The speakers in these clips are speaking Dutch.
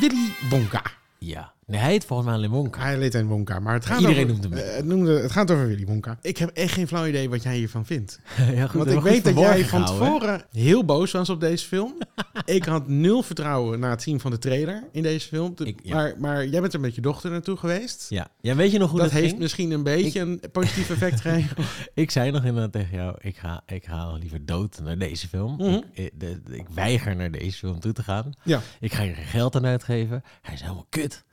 Willy Wonka. Nee, hij heet volgens mij alleen Wonka. Hij leed in Wonka, maar het gaat Iedereen over, noemt hem eh, het, noemde, het gaat over Willy Wonka. Ik heb echt geen flauw idee wat jij hiervan vindt. ja, goed, Want ik weet dat jij van tevoren heel boos was op deze film. ik had nul vertrouwen na het zien van de trailer in deze film. De- Ik- ja. maar, maar jij bent er met je dochter naartoe geweest. Ja. ja, weet je nog hoe dat dat, heeft ging? misschien een beetje een positief effect gegeven. Ik zei nog inderdaad tegen jou, ik ga, ik ga liever dood naar deze film. Mhm. ik, ik, de- de- ik weiger naar deze film toe te gaan. Ja. Ik ga hier geen geld aan uitgeven. Hij is helemaal kut.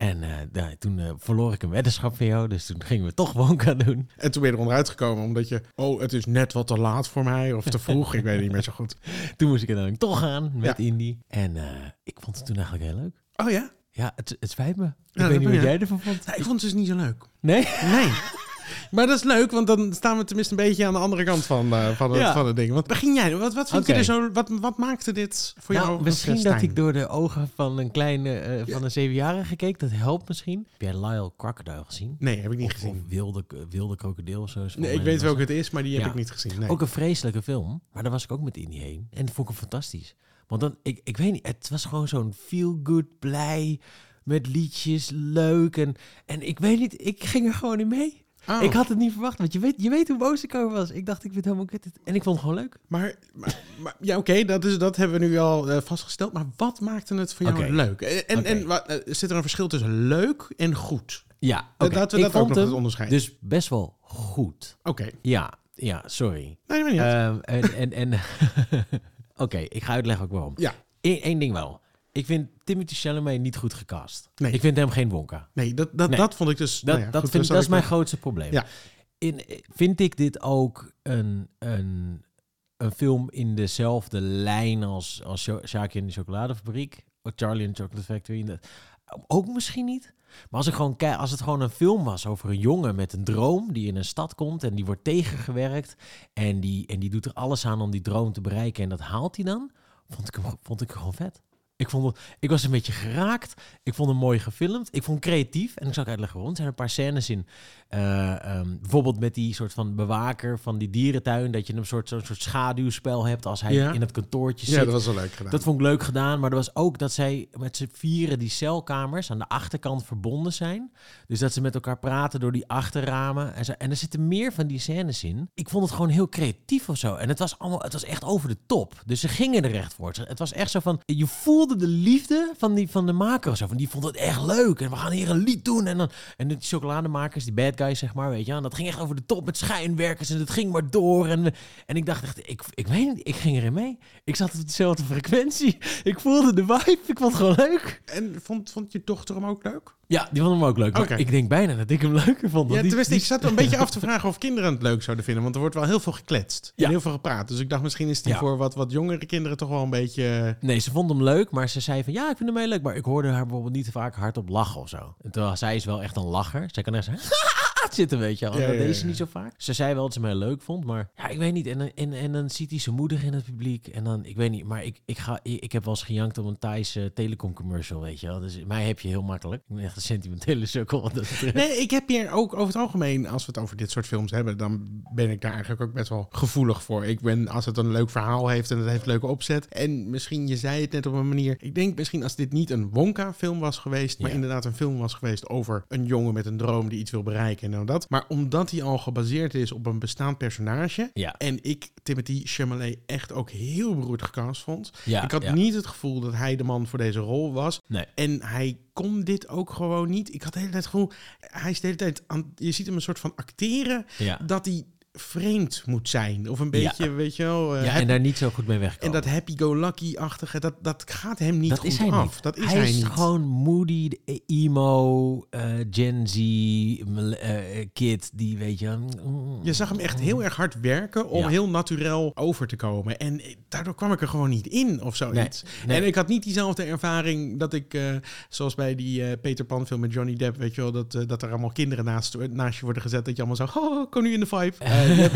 En eh, nou, toen eh, verloor ik een weddenschap van jou, dus toen gingen we toch Wonka doen. En toen ben je er onderuit gekomen omdat je... Oh, het is net wat te laat voor mij of te vroeg. ik weet het niet meer zo goed. Toen moest ik uiteindelijk toch gaan met Ja. Indy. En eh, ik vond het toen eigenlijk heel leuk. Oh ja? Ja, het, het spijt me. Ik weet niet wat jij ervan vond. Nou, ik vond het dus niet zo leuk. Nee? Nee. Maar dat is leuk, want dan staan we tenminste een beetje aan de andere kant van, eh, van, het, Ja. van het ding. Want begin jij, wat, wat vind je er zo, wat, wat maakte dit voor nou, jou? misschien dat ik door de ogen van een kleine, eh, van een zevenjarige keek. Dat helpt misschien. Heb jij Lyle Crocodile gezien? Nee, heb ik niet Of, gezien. of wilde, wilde krokodil of zo. Nee, ik weet welke het is, maar die heb Ja. ik niet gezien. Nee. Ook een vreselijke film, maar daar was ik ook met Indy heen. En dat vond ik hem fantastisch. Want dan, ik, ik weet niet, het was gewoon zo'n feel-good, blij, met liedjes, leuk. En, en ik weet niet, ik ging er gewoon in mee. Oh, Ik had het niet verwacht, want je weet, je weet hoe boos ik over was. Ik dacht, ik vind het helemaal kut. En ik vond het gewoon leuk. Maar, maar, maar- ja, oké, dat, is- dat hebben we nu al eh, vastgesteld. Maar wat maakte het voor jou leuk? En, en, Oké. en wat, eh, zit er een verschil tussen leuk en goed? Ja, Eh, oké. Laten we ik dat ook nog hem onderscheiden. dus best wel goed. Oké, Ja, ja, sorry. nee, maar niet. Ehm, en en, en oké, ik ga uitleggen ook waarom. Ja, Eén één ding wel. Ik vind Timothy Chalamet niet goed gecast. Nee. Ik vind hem geen Wonka. nee, dat, dat, Nee. dat vond ik dus... Dat, nou ja, dat, goed, vind, dat is mijn grootste probleem. Ja. In, vind ik dit ook een, een, een film in dezelfde lijn als, als in de chocoladefabriek? Of Charlie in the Chocolate Factory? Ook misschien niet. Maar als, ik gewoon kijk, als het gewoon een film was over een jongen met een droom die in een stad komt en die wordt tegengewerkt en die, en die doet er alles aan om die droom te bereiken en dat haalt hij dan, vond ik hem, vond ik gewoon vet. Ik, vond het, ik was een beetje geraakt. Ik vond hem mooi gefilmd. Ik vond hem creatief. En ik zal ook uitleggen waarom. Er zijn een paar scènes in. eh, ehm, bijvoorbeeld met die soort van bewaker van die dierentuin. Dat je een soort, zo'n soort schaduwspel hebt als hij Ja. in het kantoortje zit. Ja, dat was wel leuk gedaan. Dat vond ik leuk gedaan. Maar er was ook dat zij met z'n vieren die celkamers aan de achterkant verbonden zijn. Dus dat ze met elkaar praten door die achterramen. En, zo. en er zitten meer van die scènes in. Ik vond het gewoon heel creatief of zo. En het was, allemaal, het was echt over de top. Dus ze gingen er echt voor. Het was echt zo van... Je voelde de liefde van, die, van de maker of zo. Van die vond het echt leuk. En we gaan hier een lied doen. En, dan, en die chocolademakers, die bad guys zeg maar, weet je. En dat ging echt over de top met schijnwerkers. En het ging maar door. En, en ik dacht echt, ik, ik weet niet, ik ging erin mee. Ik zat op dezelfde frequentie. Ik voelde de vibe. Ik vond het gewoon leuk. En vond, vond je dochter hem ook leuk? Ja, die vond hem ook leuk. Ik denk bijna dat ik hem leuker vond. Ja, tenminste, die- ik zat een beetje af te vragen of kinderen het leuk zouden vinden. Want er wordt wel heel veel gekletst Ja. en heel veel gepraat. Dus ik dacht, misschien is die Ja. voor wat, wat jongere kinderen toch wel een beetje... Nee, ze vond hem leuk, maar ze zei van ja, ik vind hem heel leuk. Maar ik hoorde haar bijvoorbeeld niet vaak hardop lachen of zo. En terwijl zij is wel echt een lacher. Zij kan echt zitten, weet je wel. Ja, dat ja, deed ze niet zo vaak. Ze zei wel dat ze mij leuk vond, maar ja, ik weet niet. En, dan- en, en dan ziet hij zijn moeder in het publiek. En dan, ik weet niet, maar ik, ik, ga, ik, ik heb wel eens gejankt om een Thaise telecom commercial, weet je wel. Dus mij heb je heel makkelijk. Ik ben echt een sentimentele sukkel. Nee, ik heb hier ook over het algemeen, als we het over dit soort films hebben, dan ben ik daar eigenlijk ook best wel gevoelig voor. Ik ben, als het een leuk verhaal heeft en het heeft leuke opzet. En misschien, je zei het net op een manier. Ik denk misschien als dit niet een Wonka-film was geweest, maar inderdaad een film was geweest over een jongen met een droom die iets wil bereiken en dat. Maar omdat hij al gebaseerd is op een bestaand personage. Ja. En ik Timothy Chalamet echt ook heel beroerd gecast vond. Ja, ik had ja. niet het gevoel dat hij de man voor deze rol was. Nee. En hij kon dit ook gewoon niet. Ik had de hele tijd het gevoel, hij is de hele tijd aan, je ziet hem een soort van acteren Ja. dat hij vreemd moet zijn. Of een beetje, weet je wel. eh, ja, en daar niet zo goed mee en wegkomen. dat happy-go-lucky-achtige, dat, dat gaat hem niet dat goed is hij af. niet. Dat is hij, hij, is niet. gewoon moody, de emo, eh, Gen Z, eh, kid, die weet je... mm, Je zag hem echt heel erg hard werken om Ja. heel naturel over te komen. En eh, daardoor kwam ik er gewoon niet in of zoiets. Nee, nee. En ik had niet diezelfde ervaring dat ik, eh, zoals bij die eh, Peter Pan film met Johnny Depp, weet je wel, dat, eh, dat er allemaal kinderen naast, naast je worden gezet. Dat je allemaal zo, oh, kom nu in de vibe. Eh, Eh,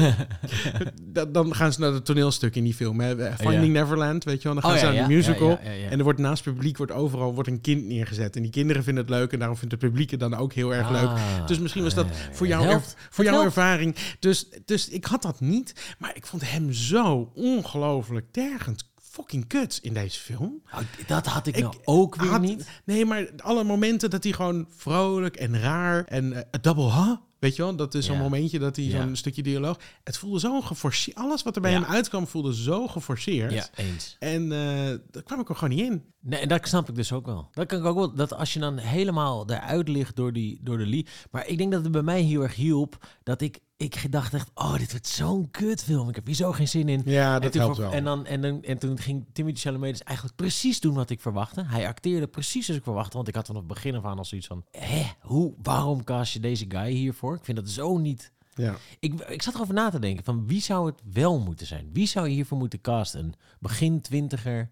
hebt- dan gaan ze naar het toneelstuk in die film. Hè. Finding Neverland, weet je wel. Dan gaan Oh, ze ja, naar de musical. En er wordt naast het publiek wordt overal wordt een kind neergezet. En die kinderen vinden het leuk. En daarom vindt het publiek het dan ook heel erg leuk. Ah, Dus misschien was dat eh, voor, jou er- voor jouw ervaring. Dus, dus ik had dat niet. Maar ik vond hem zo ongelooflijk tergend fucking kut in deze film. Nou, dat had ik, Ik nou ook weer Had- niet. Nee, maar alle momenten dat hij gewoon vrolijk en raar en eh, a double huh? Weet je wel, dat is zo'n Ja. momentje dat hij zo'n stukje dialoog. Het voelde zo geforceerd. Alles wat er bij hem uitkwam voelde zo geforceerd. Ja, eens. En eh daar kwam ik er gewoon niet in. Nee, en dat snap ik dus ook wel. Dat kan ik ook wel. Dat als je dan helemaal eruit ligt door, die, door de lie. Maar ik denk dat het bij mij heel erg hielp. Dat ik, ik dacht echt, oh, dit wordt zo'n kutfilm. Ik heb hier zo geen zin in. Ja, en, dat toen helpt wel. En, dan, en, dan, en toen ging Timothy Chalamet dus eigenlijk precies doen wat ik verwachtte. Hij acteerde precies als ik verwachtte. Want ik had vanaf het begin af aan al zoiets van... Hé, hoe, waarom cast je deze guy hiervoor? Ik vind dat zo niet... ja. Ik, ik zat erover na te denken van wie zou het wel moeten zijn? Wie zou je hiervoor moeten casten? Een begin twintiger?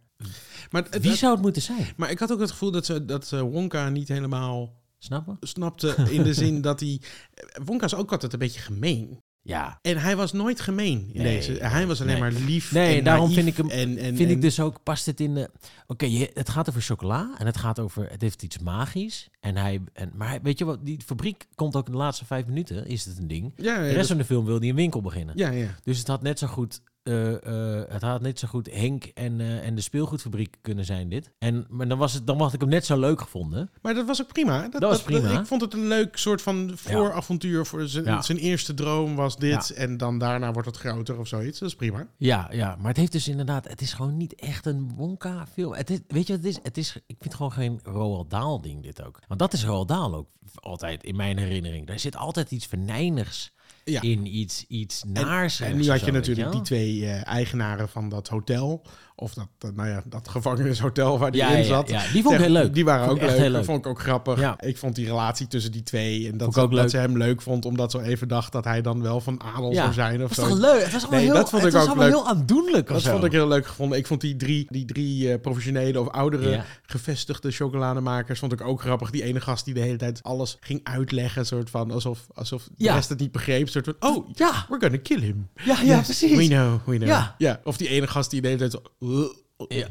Maar, het- Wie zou het moeten zijn? maar ik had ook het gevoel dat, ze, dat ze Wonka niet helemaal Snappen? snapte. In de zin dat hij... Wonka is ook altijd een beetje gemeen. Ja. En hij was nooit gemeen in Nee, deze. Hij was alleen nee. maar lief. Nee, en daarom vind ik hem- En, en, Vind en- ik dus ook, past het in de... Oké, het gaat over chocola en het gaat over... Het heeft iets magisch. En hij... En, maar hij, weet je wat? Die fabriek komt ook in de laatste vijf minuten, is het een ding. Ja, De ja, rest dat- van de film wil die een winkel beginnen. ja, ja. Dus het had net zo goed... eh, eh, het had net zo goed Henk en, eh, en de speelgoedfabriek kunnen zijn dit. En maar dan, was het, dan had ik hem net zo leuk gevonden. Maar dat was ook prima. Dat, was prima. ik vond het een leuk soort van vooravontuur. Voor zijn, Ja. zijn eerste droom was dit. Ja. En dan daarna wordt het groter of zoiets. Dat is prima. Ja, ja, maar het heeft dus inderdaad, het is gewoon niet echt een Wonka-film. Het is, weet je wat het is? Het is? Ik vind het gewoon geen Roald Dahl-ding dit ook. Want dat is Roald Dahl ook altijd in mijn herinnering. Daar zit altijd iets venijnigs Ja. in, iets, iets naars. En nu had je natuurlijk die die twee eh, eigenaren van dat hotel. Of dat, eh, nou ja, dat gevangenishotel waar die Ja, in ja, zat. ja, die vond ik heel leuk. Die waren Vond ook leuk. heel Dat leuk. vond ik ook grappig. Ja. Ik vond die relatie tussen die twee. En dat, ze, ook dat leuk. ze hem leuk vond omdat ze even dacht dat hij dan wel van adel zou zijn. Of dat zo. was toch leuk? Het was allemaal Nee, heel, dat vond ik was ook allemaal leuk. heel aandoenlijk Dat zo. vond ik heel leuk gevonden. Ik vond die drie, die drie eh, professionele of oudere Ja. gevestigde chocolademakers vond ik ook grappig. Die ene gast die de hele tijd alles ging uitleggen, soort van alsof, alsof de Ja. rest het niet begreep. Soort van, oh, Ja, we're gonna kill him. ja, ja, Yes, precies. We know, we know. Ja. ja. Of die ene gast die de hele tijd zo... Whoa. Ja,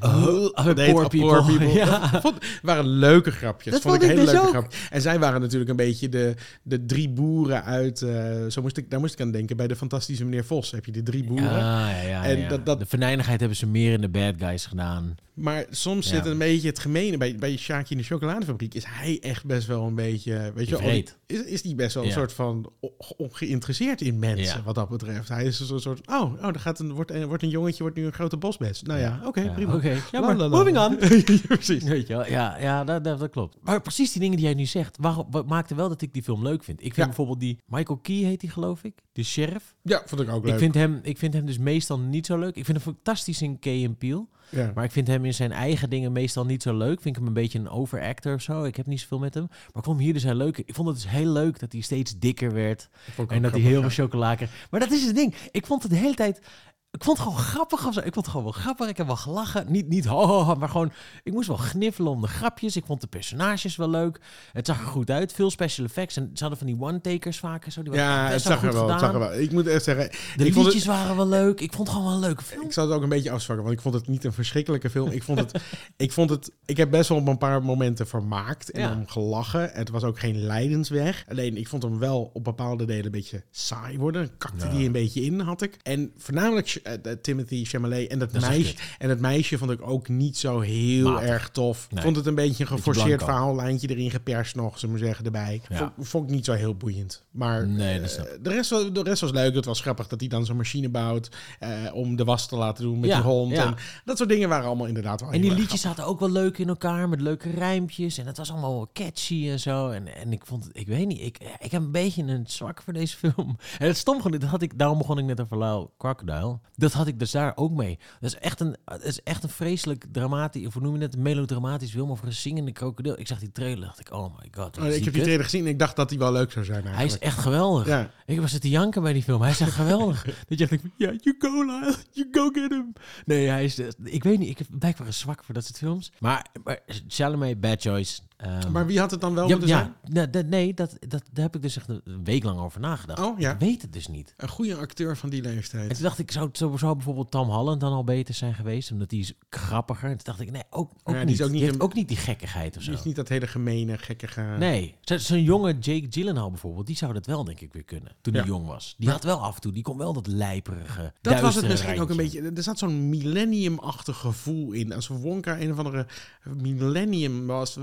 poor people. Ja. Dat vond- waren leuke grapjes. Dat vond ik vond ik hele dus leuke grapjes. En zij waren natuurlijk een beetje de, de drie boeren uit... eh, zo moest ik, daar moest ik aan denken. Bij de fantastische meneer Vos heb je die drie boeren. Ja, ja, ja, En ja. dat- dat- De venijnigheid hebben ze meer in de bad guys gedaan. Maar soms zit een beetje het gemene bij, bij Shaki in de chocoladefabriek. Is hij echt best wel een beetje. Weet je wel, is, is die best wel een soort van ongeïnteresseerd in mensen wat dat betreft. Hij is een soort. Oh, oh er gaat een, wordt, een, wordt een jongetje, wordt nu een grote bosbes. Nou ja, oké, prima. Oké, ja, maar la, la. moving on. Ja, Precies. Weet je wel? Ja, ja dat, dat, dat klopt. Maar precies die dingen die jij nu zegt, waarom, wat maakte wel dat ik die film leuk vind. Ik vind Ja. bijvoorbeeld die Michael Key heet die geloof ik, de sheriff. Ja, vond ik ook leuk. Ik vind, hem, ik vind hem dus meestal niet zo leuk. Ik vind hem fantastisch in Key and Peele. ja. Maar ik vind hem in zijn eigen dingen meestal niet zo leuk. Vind ik hem een beetje een overactor of zo. Ik heb niet zoveel met hem. Maar ik vond hem hier dus heel leuk. Ik vond het dus heel leuk dat hij steeds dikker werd. En dat hij heel veel grappig, chocola kreeg. Maar dat is het ding. Ik vond het de hele tijd... Ik vond het gewoon grappig of zo. Ik vond het gewoon wel grappig. Ik heb wel gelachen. Niet, niet ho, ho, ho, maar gewoon... Ik moest wel gniffelen om de grapjes. Ik vond de personages wel leuk. Het zag er goed uit. Veel special effects. En ze hadden van die one-takers vaak en zo. Die Ja, het zag er wel, het zag er wel. Ik moet echt zeggen, De ik liedjes het, waren wel leuk. Ik vond het gewoon wel een leuke film. Ik zou het ook een beetje afzwakken, want ik vond het niet een verschrikkelijke film. Ik vond het, ik vond het, ik heb best wel op een paar momenten vermaakt en Ja. om gelachen. Het was ook geen lijdensweg. Alleen ik vond hem wel op bepaalde delen een beetje saai worden. Kakte Ja. die een beetje in, had ik. En voornamelijk eh, eh, Timothy Chalamet en dat, Dat meisje. En het meisje vond ik ook niet zo heel Matig. erg tof. Ik Nee. vond het een beetje een geforceerd verhaallijntje erin geperst nog, zullen we maar zeggen, erbij. Ja. Vond, vond ik niet zo heel boeiend. Maar Nee, dat eh, de, rest was, de rest was leuk. Het was grappig dat hij dan zo'n machine bouwt om de was te laten doen met Ja, die hond. ja. En dat soort dingen waren allemaal inderdaad wel En die liedjes zaten ook wel leuk in elkaar, met leuke rijmpjes. En het was allemaal wel catchy en zo. En, en ik vond ik weet niet, ik, ik heb een beetje een zwak voor deze film. En het stom gewoon, dat had ik, daarom begon ik net over Lau Crocodile. Dat had ik dus daar ook mee. Dat is echt een, dat is echt een vreselijk dramatisch, of hoe noem je het, een melodramatisch film over een zingende krokodil. Ik zag die trailer, dacht ik, oh my god. Oh, ik heb die trailer gezien en ik dacht dat hij wel leuk zou zijn Hij is eigenlijk. echt geweldig. Ja. Ik was zitten janken bij die film. Hij is echt geweldig. dat je denkt, ja, you go Lyle, you go get him. Nee, hij is, ik weet niet, ik heb blijkbaar een zwak voor dat soort films. Maar, maar Chalamet, bad choice. Ehm, Maar wie had het dan wel ja, moeten zijn? ja, nee, dat- nee dat, dat, daar heb ik dus echt een week lang over nagedacht. Oh, ja. Ik weet het dus niet. Een goede acteur van die En leeftijd. toen dacht ik, zou, zou, bijvoorbeeld Tom Holland dan al beter zijn geweest? Omdat die is grappiger. En toen dacht ik, nee, ook, ook Ja, die niet. is ook niet die heeft ook niet die gekkigheid of zo. Die is niet dat hele gemene, gekkige... Nee, Zo- zo'n jonge Jake Gyllenhaal bijvoorbeeld, die zou dat wel denk ik weer kunnen. Toen hij jong was. Die had wel af en toe, die kon wel dat lijperige, Dat was het misschien ook een beetje. Er zat zo'n millennium-achtig gevoel in. Als Wonka een of andere millennium was,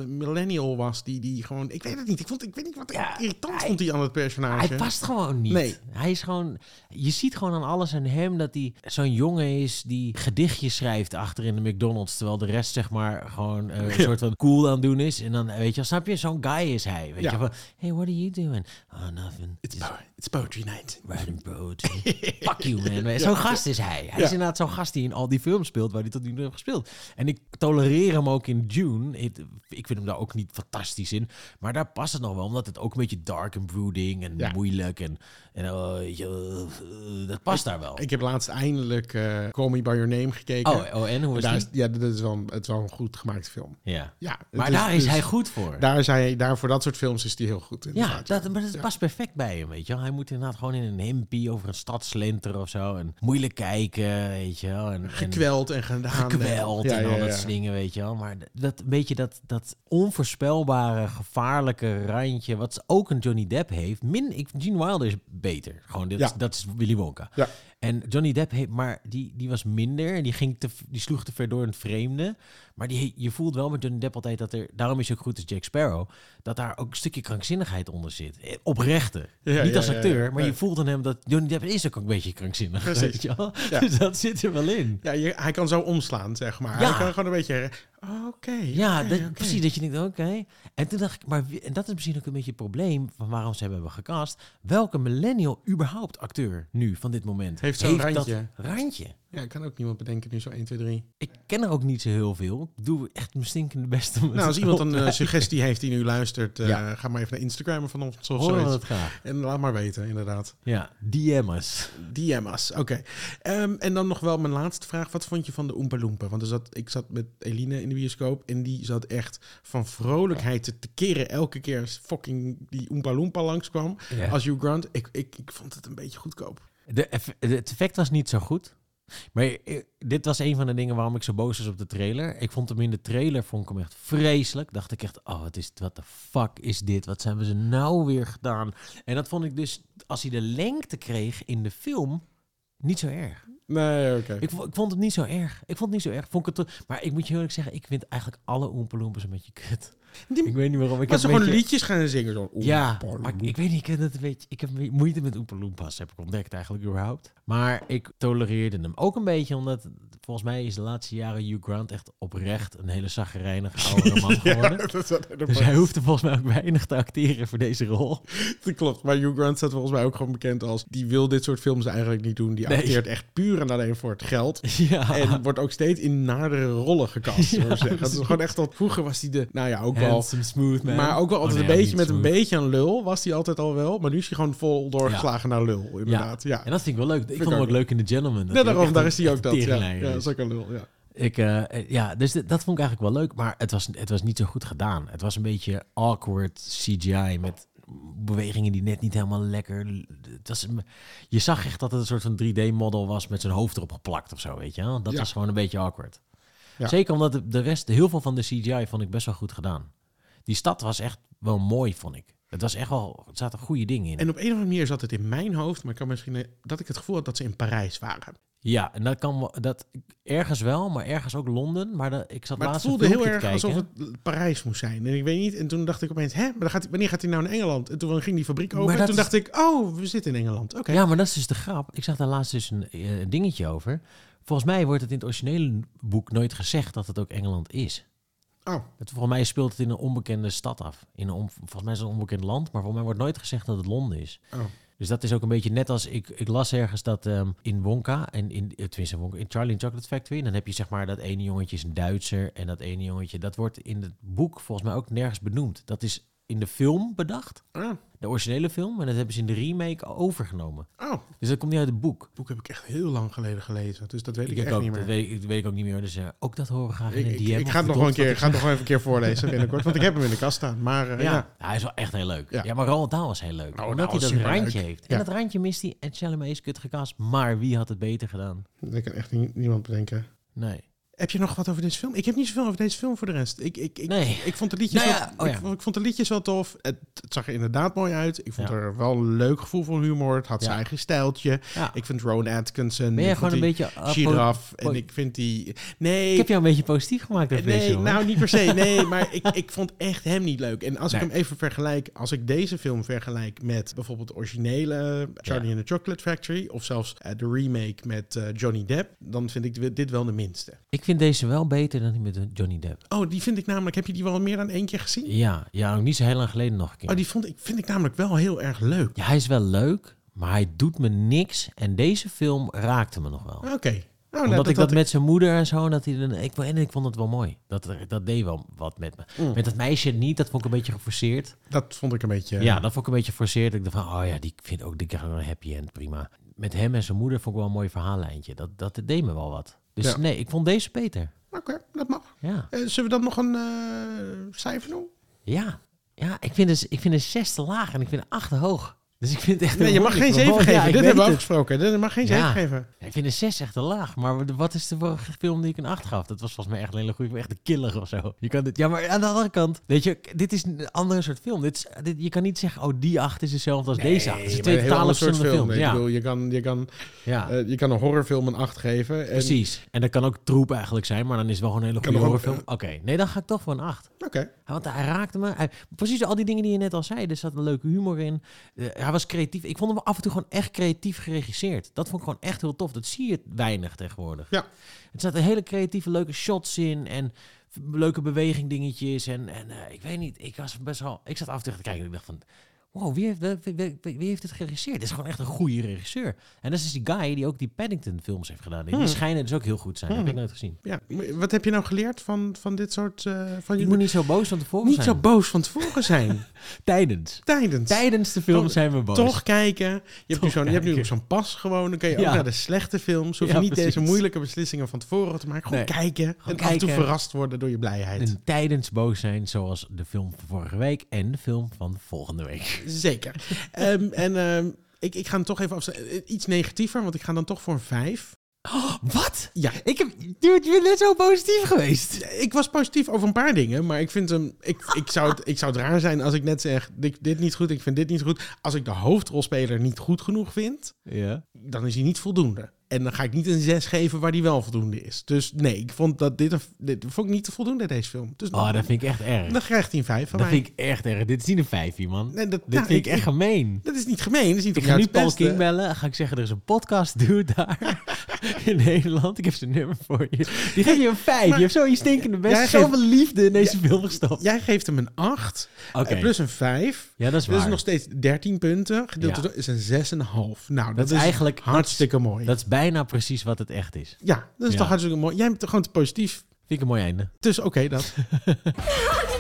millennial was, die, die gewoon. Ik weet het niet. Ik, vond, ik weet niet wat Ja, irritant hij- vond hij aan het personage. Hij past gewoon niet. Nee. Hij is gewoon. Je ziet gewoon aan alles aan hem dat hij zo'n jongen is die gedichtjes schrijft achter in de McDonald's. Terwijl de rest, zeg maar, gewoon eh, een Ja. soort van cool aan doen is. En dan, weet je, snap je, zo'n guy is hij. Weet Ja. je van, hey, what are you doing? Oh, nothing. It's, Just po- it's poetry night. writing poetry. Fuck you, man. Zo'n gast is hij. Hij is inderdaad zo'n gast die in al die films speelt waar hij tot nu toe heeft gespeeld. En ik tolereer hem ook in Dune. Ik, ik vind hem daar ook niet fantastisch in. Maar daar past het nog wel, omdat het ook een beetje dark en brooding en Ja. moeilijk. En, en oh, dat past daar wel. Ik heb laatst eindelijk eh Call Me By Your Name gekeken. oh, oh, en hoe was daar die? is, ja, dat is wel, een- het is wel een goed gemaakte film. Ja. Ja, Maar daar is dus- hij goed voor. Daar, is hij, daar voor dat soort films is hij heel goed. Ja, inderdaad. dat, maar dat Ja. past perfect bij hem, weet je wel. Hij moet inderdaad gewoon in een hempie over een stad slenteren of zo. En moeilijk kijken, weet je wel. En, Gekweld en gedaan. gekweld Ja, en ja, al dat ja. soort dingen, weet je wel. Maar dat beetje dat, dat onvoorspelbare, gevaarlijke randje, wat ook een Johnny Depp heeft. Min, ik, Gene Wilder is beter. Gewoon, dit, Ja. dat is Willy Wonka. Ja. En Johnny Depp heeft, maar die, die was minder. En die, ging te, die sloeg te ver door in het vreemde. Maar die, je voelt wel met Johnny Depp altijd dat er, daarom is hij ook goed als Jack Sparrow, dat daar ook een stukje krankzinnigheid onder zit. Eh, Oprechte. Ja, Niet als acteur, maar je voelt aan hem dat Johnny Depp is ook een beetje krankzinnig. Precies. Weet je wel? Dus dat zit er wel in. Ja, je- hij kan zo omslaan, zeg maar. Hij kan gewoon een beetje... Oké. Ja, dat, precies. Dat je denkt, oké. En toen dacht ik, maar en dat is misschien ook een beetje het probleem van waarom ze hebben gecast. Welke millennial überhaupt acteur nu van dit moment Heeft zo'n dat randje. Ja, ik kan ook niemand bedenken nu zo 1, 2, 3. Ik ken er ook niet zo heel veel. Ik doe echt mijn stinkende best om Nou, als iemand een eh, suggestie heeft die nu luistert, eh, Ja. ga maar even naar Instagram van ons of zoiets. graag. En laat maar weten, inderdaad. Ja, DM's. DM's, oké. Ehm, en dan nog wel mijn laatste vraag. Wat vond je van de Oompa Loompa? Want er zat, ik zat met Eline in de bioscoop en die zat echt van vrolijkheid te, te keren elke keer als fucking die Oompa Loompa langskwam. Ja. Als Hugh Grant. Ik, ik, ik vond het een beetje goedkoop. De, eff- de- het effect was niet zo goed. Maar dit was een van de dingen waarom ik zo boos was op de trailer. Ik vond hem in de trailer vond ik hem echt vreselijk. Dacht ik echt, oh, wat is wat de fuck is dit? Wat hebben ze nou weer gedaan? En dat vond ik dus, als hij de lengte kreeg in de film, niet zo erg. Nee, oké. Ik, ik vond het niet zo erg. Ik vond het niet zo erg. Vond ik het, maar ik moet je eerlijk zeggen, ik vind eigenlijk alle Oompa Loompas een beetje kut. Ik weet niet waarom. Ik Maar heb ze gewoon liedjes gaan zingen. Zo, ja, maar ik, weet niet, ik, heb een beetje, ik moeite met Oompa Loompas, heb ik ontdekt eigenlijk überhaupt. Maar ik tolereerde hem ook een beetje, omdat volgens mij is de laatste jaren Hugh Grant echt oprecht een hele zagrijnige oude man geworden. Ja, dat, Dus hij hoefde volgens mij ook weinig te acteren voor deze rol. dat klopt. Maar Hugh Grant staat volgens mij ook gewoon bekend als... die wil dit soort films eigenlijk niet doen. Die acteert echt puur en alleen voor het geld. Ja, En wordt ook steeds in nadere rollen gekast. Ja. Het is gewoon echt dat vroeger was hij de, nou ja, ook wel. smooth man. Maar ook wel altijd Oh, een beetje met een beetje een lul was hij altijd al wel. Maar nu is hij gewoon vol doorgeslagen naar lul, inderdaad. Ja. En dat vind ik wel leuk. Ik vond hem ook leuk in The Gentleman. dat Ja, daarom, daar is hij ook dat. Ja, ja dat is ook een lul, ja. Ik, eh, ja, dus dat vond ik eigenlijk wel leuk, maar het was, het was niet zo goed gedaan. Het was een beetje awkward CGI met bewegingen die net niet helemaal lekker. Het was, een- je zag echt dat het een soort van 3D-model was met zijn hoofd erop geplakt of zo, weet je? Dat Ja. was gewoon een beetje awkward. Ja. Zeker omdat de, de rest, heel veel van de CGI vond ik best wel goed gedaan. Die stad was echt wel mooi, vond ik. Het was echt wel, er zaten goede dingen in. En op een of andere manier zat het in mijn hoofd, maar ik kan misschien dat ik het gevoel had dat ze in Parijs waren. Ja, en dat kan dat ergens wel, maar ergens ook Londen. Maar dat, ik zat Maar het laatst een voelde heel erg kijken. alsof het Parijs moest zijn. En ik weet niet. En toen dacht ik opeens, hè, maar dan gaat, wanneer gaat hij nou naar Engeland? En toen ging die fabriek open. En toen is- dacht ik, oh, we zitten in Engeland. Oké. Ja, maar dat is dus de grap. Ik zag daar laatst dus een, eh, een dingetje over. Volgens mij wordt het in het originele boek nooit gezegd dat het ook Engeland is. Oh, Het, volgens mij speelt het in een onbekende stad af. In een on- volgens mij is het een onbekend land, maar volgens mij wordt nooit gezegd dat het Londen is. oh. Dus dat is ook een beetje net als ik, ik las ergens dat ehm, in Wonka en in, tenminste in Wonka, in Charlie and Chocolate Factory, dan heb je zeg maar dat ene jongetje is een Duitser en dat ene jongetje, dat wordt in het boek volgens mij ook nergens benoemd. Dat is in de film bedacht. Ah, De originele film. En dat hebben ze in de remake overgenomen. oh, Dus dat komt niet uit het boek. het boek heb ik echt heel lang geleden gelezen. Dus dat weet ik, Ik, echt ook, niet dat meer. weet, ik- dat weet ik ook niet meer. Dus eh, ook dat horen we graag in een ik, DM. ik ga het nog wel een keer, ga het nog even een keer voorlezen binnenkort. Want ik heb hem in de kast staan. Maar eh, Ja. ja. hij is wel echt heel leuk. Ja, Ja. maar Roald Dahl was heel leuk. Roald omdat hij dat randje heeft. En Ja. dat randje mist hij. En Chalamet is kut gecast. Maar wie had het beter gedaan? Ik kan echt nie- niemand bedenken. Nee. Heb je nog wat over deze film? Ik heb niet zoveel over deze film voor de rest. Ik, ik, ik, Nee. ik vond de liedjes Nou ja, wel, oh ik, ja. ik vond de liedjes wel tof. Het, het zag er inderdaad mooi uit. Ik vond Ja. er wel een leuk gevoel voor humor. Het had zijn eigen stijltje. Ja. Ik vind Rowan Atkinson. ben ik gewoon een beetje... uh, Giraf. En ik vind die... Nee. ik heb jou een beetje positief gemaakt over Nee, film. nou niet per se. Nee, maar ik, ik vond echt hem niet leuk. En als ik hem even vergelijk, als ik deze film vergelijk met bijvoorbeeld de originele Charlie and the Chocolate Factory, of zelfs eh, de remake met eh, Johnny Depp, dan vind ik dit wel de minste. Ik vind deze wel beter dan die met Johnny Depp. Oh, die vind ik namelijk, heb je die wel meer dan één keer gezien? Ja, ja, nog niet zo heel lang geleden nog een keer. Oh, die vond ik, vind ik namelijk wel heel erg leuk. Ja, hij is wel leuk, maar hij doet me niks. En deze film raakte me nog wel. Oké. Nou, Omdat dat, ik dat dat met zijn moeder en zo, dat hij dan, ik, en ik vond het wel mooi. Dat, dat deed wel wat met me. Mm. Met dat meisje niet, dat vond ik een beetje geforceerd. dat vond ik een beetje... Ja, dat vond ik een beetje geforceerd. Ik dacht van, oh ja, die vind ook, die krijgt een happy end, prima. Met hem en zijn moeder vond ik wel een mooi verhaallijntje. Dat, dat deed me wel wat. Dus nee, ik vond deze beter. Oké, dat mag. Ja, Eh, zullen we dan nog een eh, cijfer doen? ja. ja ik, vind dus, ik vind een zes te laag en ik vind een acht te hoog. Dus ik vind het echt Nee, je mag geen moeilijk. 7 Ja, geven. Dit hebben we afgesproken. Dit mag geen Ja. 7 geven. Ik vind een 6 echt te laag. Maar wat is de film die ik een 8 gaf? Dat was volgens mij echt een hele goede, echt een killer of zo. Je kan dit, ja, maar aan de andere kant, weet je, dit is een andere soort film. Dit is, dit, je kan niet zeggen, oh, die 8 is hetzelfde als deze 8. Het zijn maar twee totaal soort verschillende film. films. Ik Ja, bedoel, je, kan, je, kan, ja. eh, je kan een horrorfilm een 8 geven. En, precies. En dat kan ook troep eigenlijk zijn, maar dan is het wel gewoon een hele goede horrorfilm. Oké, nee, dan ga ik toch voor een 8. Oké. Ja, Want hij raakte me. Hij- precies al die dingen die je net al zei. Er zat een leuke humor in. Eh, hij was creatief. Ik vond hem af en toe gewoon echt creatief geregisseerd. Dat vond ik gewoon echt heel tof. Dat zie je weinig tegenwoordig. Ja. Er zaten hele creatieve leuke shots in. En leuke beweging dingetjes. En, en eh, ik weet niet. Ik was best wel... Ik zat af en toe te kijken en ik dacht van... Wow, wie heeft, wie, wie- wie- wie heeft het geregisseerd? Dit is gewoon echt een goede regisseur. En dat is die guy die ook die Paddington films heeft gedaan. Die Hmm. schijnen dus ook heel goed zijn. Dat heb ik Hmm. nooit gezien. Ja. Wat heb je nou geleerd van, van dit soort... eh van Je je moet niet zo boos van tevoren niet zijn. zo boos van tevoren zijn. Tijdens. Tijdens. Tijdens de film Toch- zijn we boos. Toch kijken. Je hebt, nu Toch zo'n, je hebt nu kijken. zo'n pas gewoon. Dan kan je Ja. ook naar de slechte films. Hoef je Ja, niet deze moeilijke beslissingen van tevoren te maken. Gewoon Nee. kijken. en af en toe kijken. verrast worden door je blijheid. En tijdens boos zijn, zoals de film van vorige week en de film van volgende week. Zeker. Ehm, en ehm, ik, ik ga hem toch even afsluiten. Iets negatiever, want ik ga dan toch voor een 5. wat? Ja, Ik heb, dude, je bent net zo positief geweest. ik was positief over een paar dingen, maar ik vind hem. Ik, ik, zou, het, ik zou het raar zijn als ik net zeg: dit, dit niet goed, ik vind dit niet goed. Als ik de hoofdrolspeler niet goed genoeg vind, Ja. dan is hij niet voldoende. En dan ga ik niet een 6 geven waar die wel voldoende is. Dus nee, ik vond dat dit, vond ik niet te voldoende deze film. Dus Oh, dat vind ik echt erg. dan krijgt hij een 5 van Dat mij. vind ik echt erg. Dit is niet een vijfje, man. Nee, dat, Dit nou, vind ik echt gemeen. Dat is niet gemeen. Dat is niet Ik ga nu Paul. King bellen. Ga ik zeggen, er is een podcast dude daar in Nederland. Ik heb zijn nummer voor je. Die geeft je een vijf. Maar- je hebt zo je stinkende best. Geeft- Zoveel liefde in deze film gestopt. Jij geeft hem een 8 Oké. eh, plus een 5. Ja, dat is waar. nog steeds 13 punten. Gedeeld Ja. is een 6,5. Nou, dat, Dat is is eigenlijk- hartstikke mooi. Dat is bijna precies wat het echt is. ja, dat is Ja. toch hartstikke mooi. Jij bent gewoon te positief. Vind ik een mooi einde. Dus oké, dat.